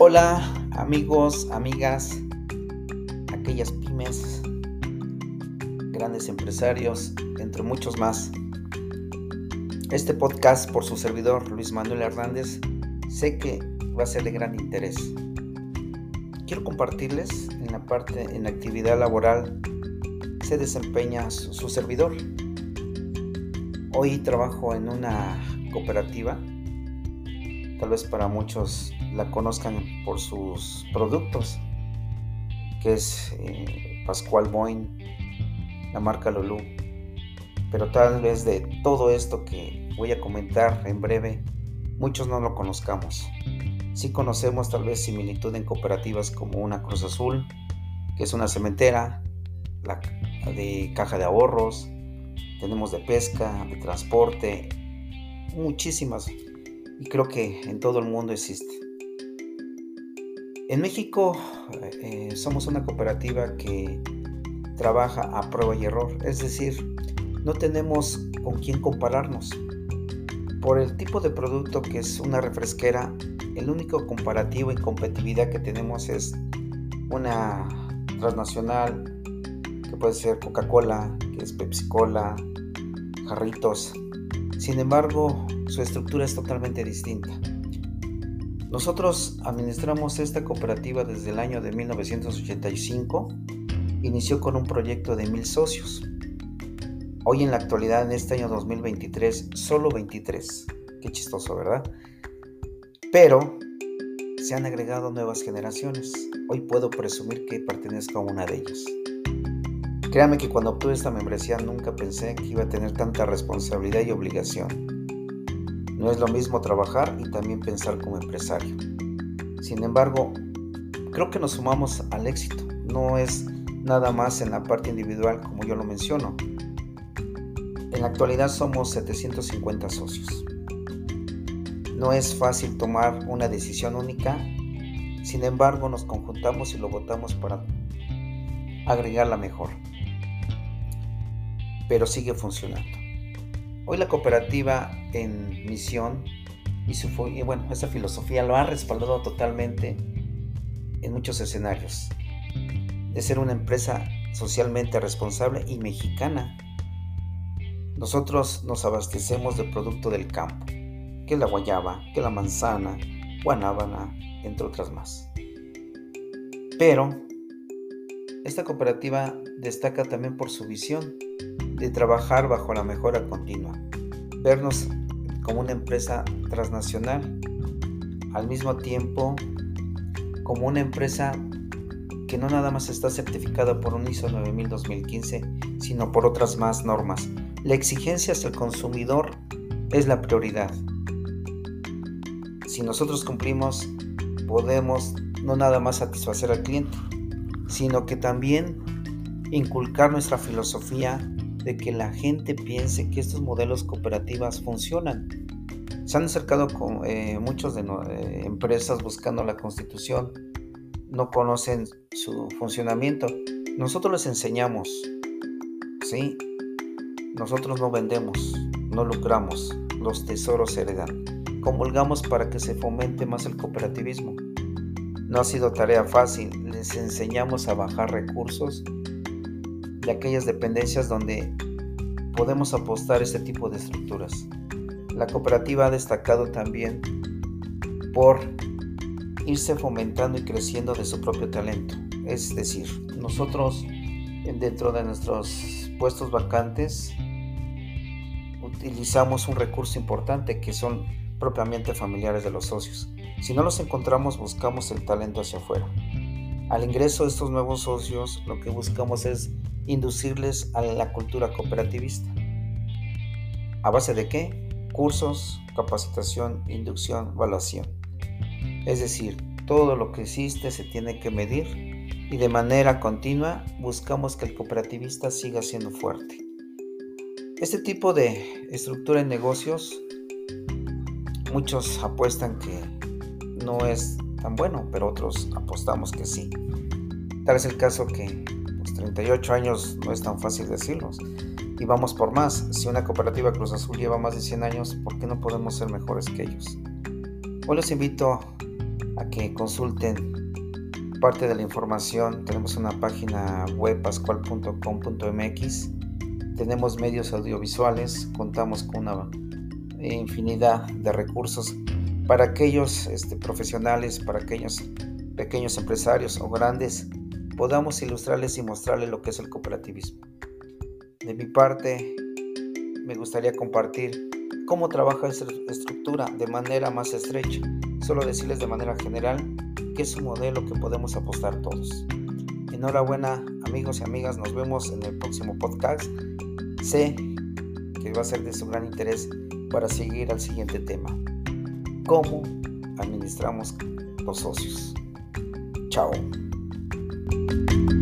Hola amigos, amigas, aquellas pymes, grandes empresarios, entre muchos más. Este podcast por su servidor Luis Manuel Hernández sé que va a ser de gran interés. Quiero compartirles en la parte, en la actividad laboral se desempeña su servidor. Hoy trabajo en una cooperativa tal vez para muchos la conozcan por sus productos, que es eh, Pascual Boin, la marca Lulu. Pero tal vez de todo esto que voy a comentar en breve, muchos no lo conozcamos. Sí conocemos tal vez similitud en cooperativas como una Cruz Azul, que es una cementera, la de caja de ahorros, tenemos de pesca, de transporte, muchísimas y creo que en todo el mundo existe. En México eh, somos una cooperativa que trabaja a prueba y error, es decir, no tenemos con quién compararnos. Por el tipo de producto que es una refresquera, el único comparativo y competitividad que tenemos es una transnacional que puede ser Coca-Cola, que es Pepsi-Cola, Jarritos. Sin embargo, su estructura es totalmente distinta. Nosotros administramos esta cooperativa desde el año de 1985. Inició con un proyecto de mil socios. Hoy en la actualidad, en este año 2023, solo 23. Qué chistoso, ¿verdad? Pero se han agregado nuevas generaciones. Hoy puedo presumir que pertenezco a una de ellas. Créame que cuando obtuve esta membresía nunca pensé que iba a tener tanta responsabilidad y obligación. No es lo mismo trabajar y también pensar como empresario. Sin embargo, creo que nos sumamos al éxito. No es nada más en la parte individual como yo lo menciono. En la actualidad somos 750 socios. No es fácil tomar una decisión única, sin embargo nos conjuntamos y lo votamos para agregarla mejor. Pero sigue funcionando. Hoy la cooperativa en misión y, su, bueno, esa filosofía lo ha respaldado totalmente en muchos escenarios. De ser una empresa socialmente responsable y mexicana. Nosotros nos abastecemos de producto del campo, que es la guayaba, que es la manzana, guanábana, entre otras más. Pero esta cooperativa destaca también por su visión de trabajar bajo la mejora continua, vernos como una empresa transnacional, al mismo tiempo como una empresa que no nada más está certificada por un ISO 9000-2015, sino por otras más normas. La exigencia hacia el consumidor es la prioridad. Si nosotros cumplimos, podemos no nada más satisfacer al cliente, sino que también inculcar nuestra filosofía de que la gente piense que estos modelos cooperativas funcionan. Se han acercado con eh, muchas de eh, empresas buscando la constitución, no conocen su funcionamiento. Nosotros les enseñamos, ¿sí? Nosotros no vendemos, no lucramos, los tesoros se heredan. Comulgamos para que se fomente más el cooperativismo. No ha sido tarea fácil, les enseñamos a bajar recursos de aquellas dependencias donde podemos apostar este tipo de estructuras. La cooperativa ha destacado también por irse fomentando y creciendo de su propio talento. Es decir, nosotros dentro de nuestros puestos vacantes utilizamos un recurso importante que son propiamente familiares de los socios. Si no los encontramos, buscamos el talento hacia afuera. Al ingreso de estos nuevos socios, lo que buscamos es inducirles a la cultura cooperativista. ¿A base de qué? Cursos, capacitación, inducción, evaluación. Es decir, todo lo que existe se tiene que medir y de manera continua buscamos que el cooperativista siga siendo fuerte. Este tipo de estructura en negocios, muchos apuestan que no es tan bueno, pero otros apostamos que sí. Tal es el caso que 38 años no es tan fácil decirlos. Y vamos por más. Si una cooperativa Cruz Azul lleva más de 100 años, ¿por qué no podemos ser mejores que ellos? Hoy les invito a que consulten parte de la información. Tenemos una página web pascual.com.mx. Tenemos medios audiovisuales, contamos con una infinidad de recursos para aquellos este, profesionales, para aquellos pequeños empresarios o grandes, podamos ilustrarles y mostrarles lo que es el cooperativismo. De mi parte, me gustaría compartir cómo trabaja esta estructura de manera más estrecha. Solo decirles de manera general que es un modelo que podemos apostar todos. Enhorabuena amigos y amigas, nos vemos en el próximo podcast. Sé que va a ser de su gran interés para seguir al siguiente tema. ¿Cómo administramos los socios? Chao. you